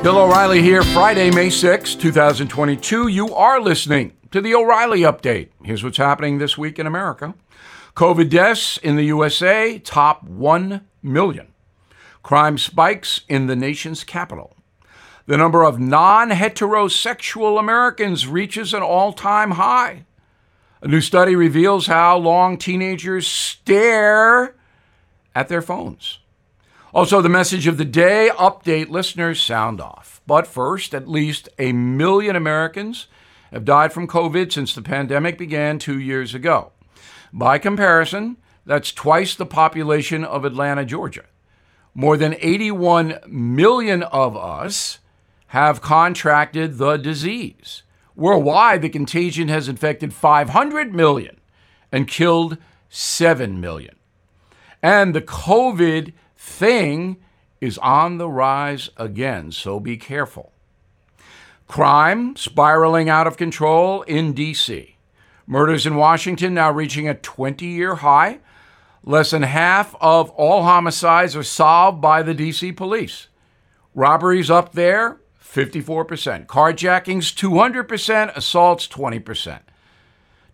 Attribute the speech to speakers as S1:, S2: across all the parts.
S1: Bill O'Reilly here, Friday, May 6, 2022. You are listening to the O'Reilly Update. Here's what's happening this week in America COVID deaths in the USA top 1 million. Crime spikes in the nation's capital. The number of non heterosexual Americans reaches an all time high. A new study reveals how long teenagers stare at their phones. Also, the message of the day update listeners sound off. But first, at least a million Americans have died from COVID since the pandemic began two years ago. By comparison, that's twice the population of Atlanta, Georgia. More than 81 million of us have contracted the disease. Worldwide, the contagion has infected 500 million and killed 7 million. And the COVID thing is on the rise again, so be careful. Crime spiraling out of control in D.C. Murders in Washington now reaching a 20 year high. Less than half of all homicides are solved by the D.C. police. Robberies up there, 54%. Carjackings, 200%. Assaults, 20%.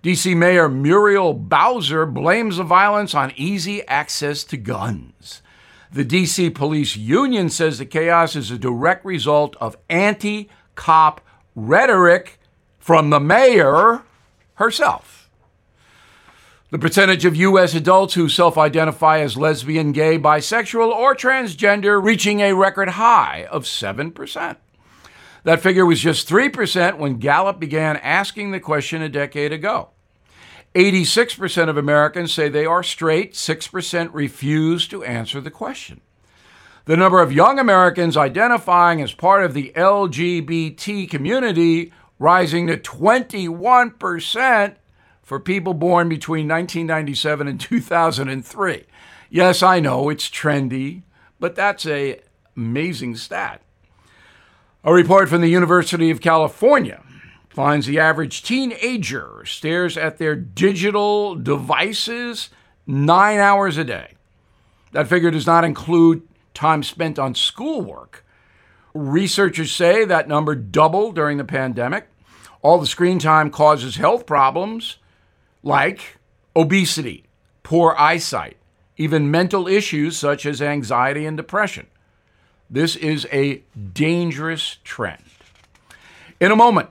S1: D.C. Mayor Muriel Bowser blames the violence on easy access to guns. The D.C. Police Union says the chaos is a direct result of anti cop rhetoric from the mayor herself. The percentage of U.S. adults who self identify as lesbian, gay, bisexual, or transgender reaching a record high of 7%. That figure was just 3% when Gallup began asking the question a decade ago. 86% of Americans say they are straight, 6% refuse to answer the question. The number of young Americans identifying as part of the LGBT community rising to 21% for people born between 1997 and 2003. Yes, I know it's trendy, but that's a amazing stat. A report from the University of California finds the average teenager stares at their digital devices nine hours a day. That figure does not include time spent on schoolwork. Researchers say that number doubled during the pandemic. All the screen time causes health problems like obesity, poor eyesight, even mental issues such as anxiety and depression. This is a dangerous trend. In a moment,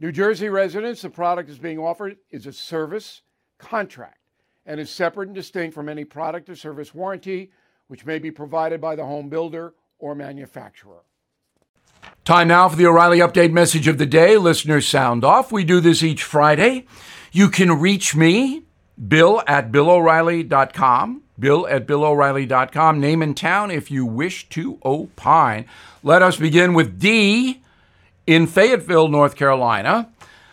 S1: New Jersey residents, the product is being offered is a service contract and is separate and distinct from any product or service warranty which may be provided by the home builder or manufacturer. Time now for the O'Reilly Update message of the day. Listeners, sound off. We do this each Friday. You can reach me, Bill at BillO'Reilly.com. Bill at BillO'Reilly.com. Name and town if you wish to opine. Let us begin with D in Fayetteville, North Carolina.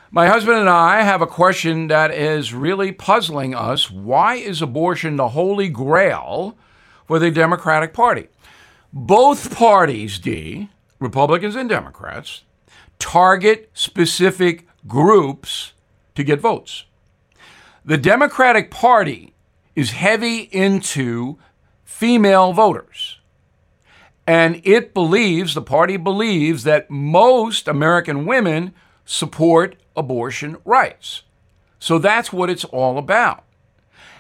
S1: My husband and I have a question that is really puzzling us. Why is abortion the holy grail for the Democratic Party? Both parties, D, Republicans and Democrats, target specific groups to get votes. The Democratic Party is heavy into female voters. And it believes, the party believes, that most American women support abortion rights. So that's what it's all about.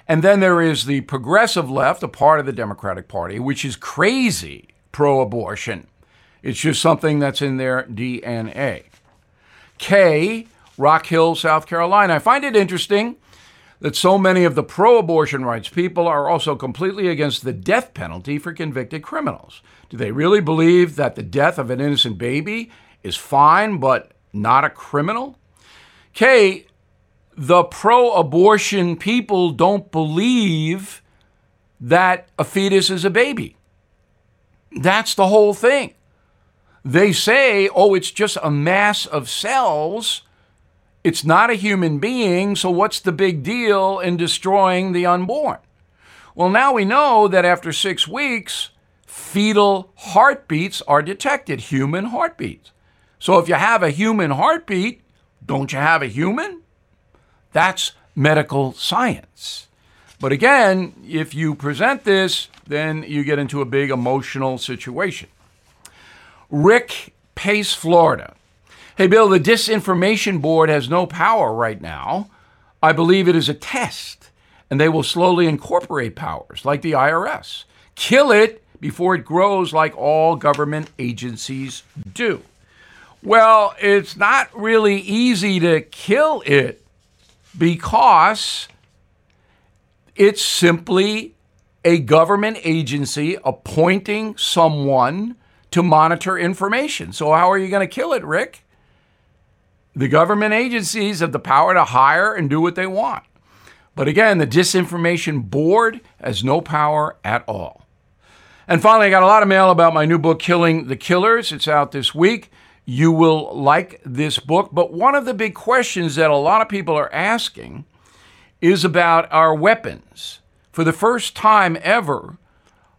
S1: And then there is the progressive left, a part of the Democratic Party, which is crazy pro abortion. It's just something that's in their DNA. K, Rock Hill, South Carolina. I find it interesting that so many of the pro abortion rights people are also completely against the death penalty for convicted criminals. Do they really believe that the death of an innocent baby is fine but not a criminal? K, the pro abortion people don't believe that a fetus is a baby. That's the whole thing. They say, oh, it's just a mass of cells. It's not a human being, so what's the big deal in destroying the unborn? Well, now we know that after six weeks, fetal heartbeats are detected, human heartbeats. So if you have a human heartbeat, don't you have a human? That's medical science. But again, if you present this, then you get into a big emotional situation. Rick Pace, Florida. Hey, Bill, the Disinformation Board has no power right now. I believe it is a test, and they will slowly incorporate powers like the IRS. Kill it before it grows like all government agencies do. Well, it's not really easy to kill it because it's simply a government agency appointing someone to monitor information. So, how are you going to kill it, Rick? The government agencies have the power to hire and do what they want. But again, the Disinformation Board has no power at all. And finally, I got a lot of mail about my new book, Killing the Killers. It's out this week. You will like this book. But one of the big questions that a lot of people are asking is about our weapons. For the first time ever,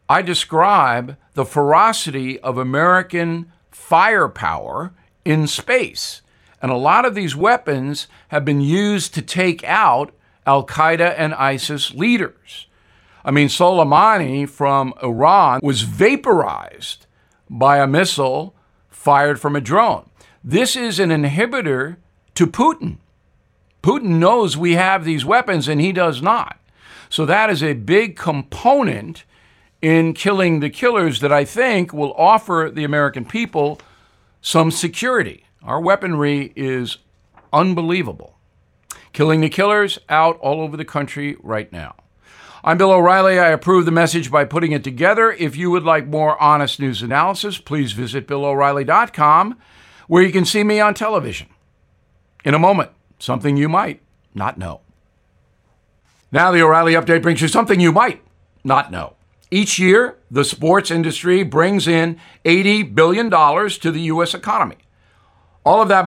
S1: I describe the ferocity of American firepower in space. And a lot of these weapons have been used to take out Al Qaeda and ISIS leaders. I mean, Soleimani from Iran was vaporized by a missile fired from a drone. This is an inhibitor to Putin. Putin knows we have these weapons and he does not. So that is a big component in killing the killers that I think will offer the American people some security. Our weaponry is unbelievable. Killing the killers out all over the country right now. I'm Bill O'Reilly. I approve the message by putting it together. If you would like more honest news analysis, please visit BillO'Reilly.com, where you can see me on television. In a moment, something you might not know. Now, the O'Reilly Update brings you something you might not know. Each year, the sports industry brings in $80 billion to the U.S. economy. All of that.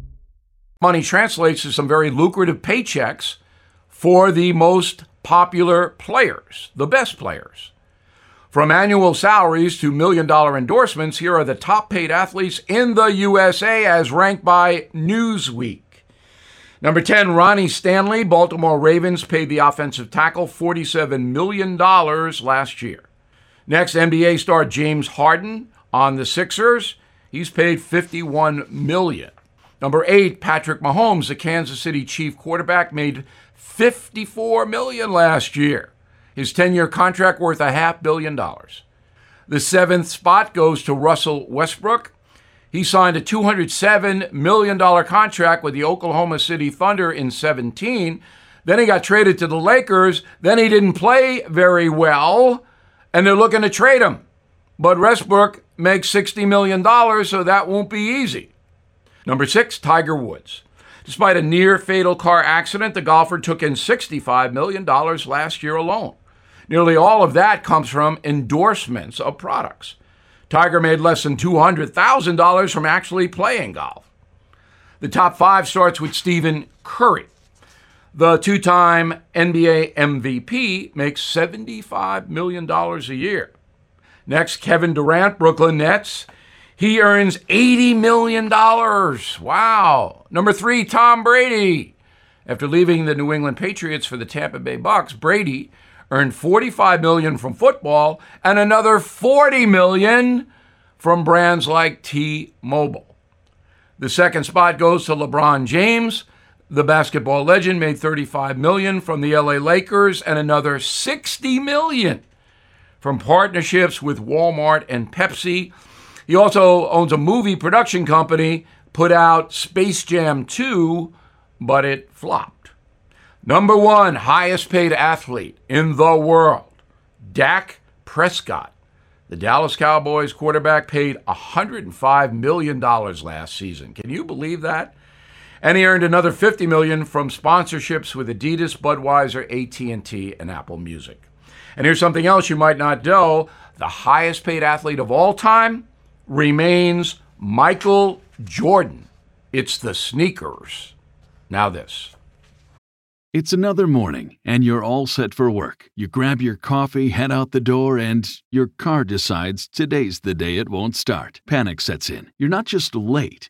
S1: Money translates to some very lucrative paychecks for the most popular players, the best players. From annual salaries to million dollar endorsements, here are the top paid athletes in the USA as ranked by Newsweek. Number 10, Ronnie Stanley, Baltimore Ravens, paid the offensive tackle $47 million last year. Next, NBA star James Harden on the Sixers. He's paid $51 million. Number 8, Patrick Mahomes, the Kansas City Chief quarterback, made 54 million last year. His 10-year contract worth a half billion dollars. The seventh spot goes to Russell Westbrook. He signed a $207 million contract with the Oklahoma City Thunder in 17. Then he got traded to the Lakers. Then he didn't play very well, and they're looking to trade him. But Westbrook makes $60 million, so that won't be easy. Number six, Tiger Woods. Despite a near fatal car accident, the golfer took in $65 million last year alone. Nearly all of that comes from endorsements of products. Tiger made less than $200,000 from actually playing golf. The top five starts with Stephen Curry. The two time NBA MVP makes $75 million a year. Next, Kevin Durant, Brooklyn Nets. He earns $80 million. Wow. Number three, Tom Brady. After leaving the New England Patriots for the Tampa Bay Bucks, Brady earned 45 million from football and another 40 million from brands like T-Mobile. The second spot goes to LeBron James. The basketball legend made 35 million from the LA Lakers and another 60 million from partnerships with Walmart and Pepsi. He also owns a movie production company, put out Space Jam 2, but it flopped. Number one highest paid athlete in the world, Dak Prescott. The Dallas Cowboys quarterback paid $105 million last season. Can you believe that? And he earned another 50 million from sponsorships with Adidas, Budweiser, AT&T, and Apple Music. And here's something else you might not know. The highest paid athlete of all time, remains Michael Jordan. It's the sneakers. Now, this.
S2: It's another morning, and you're all set for work. You grab your coffee, head out the door, and your car decides today's the day it won't start. Panic sets in. You're not just late,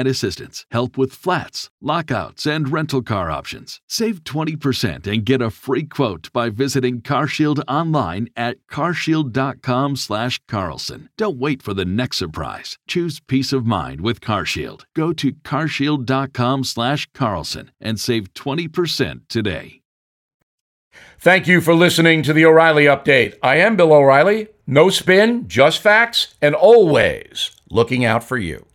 S2: roadside assistance, help with flats, lockouts, and rental car options. Save 20% and get a free quote by visiting CarShield online at carshield.com/carlson. Don't wait for the next surprise. Choose peace of mind with CarShield. Go to carshield.com/carlson and save 20% today.
S1: Thank you for listening to the O'Reilly Update. I am Bill O'Reilly. No spin, just facts, and always looking out for you.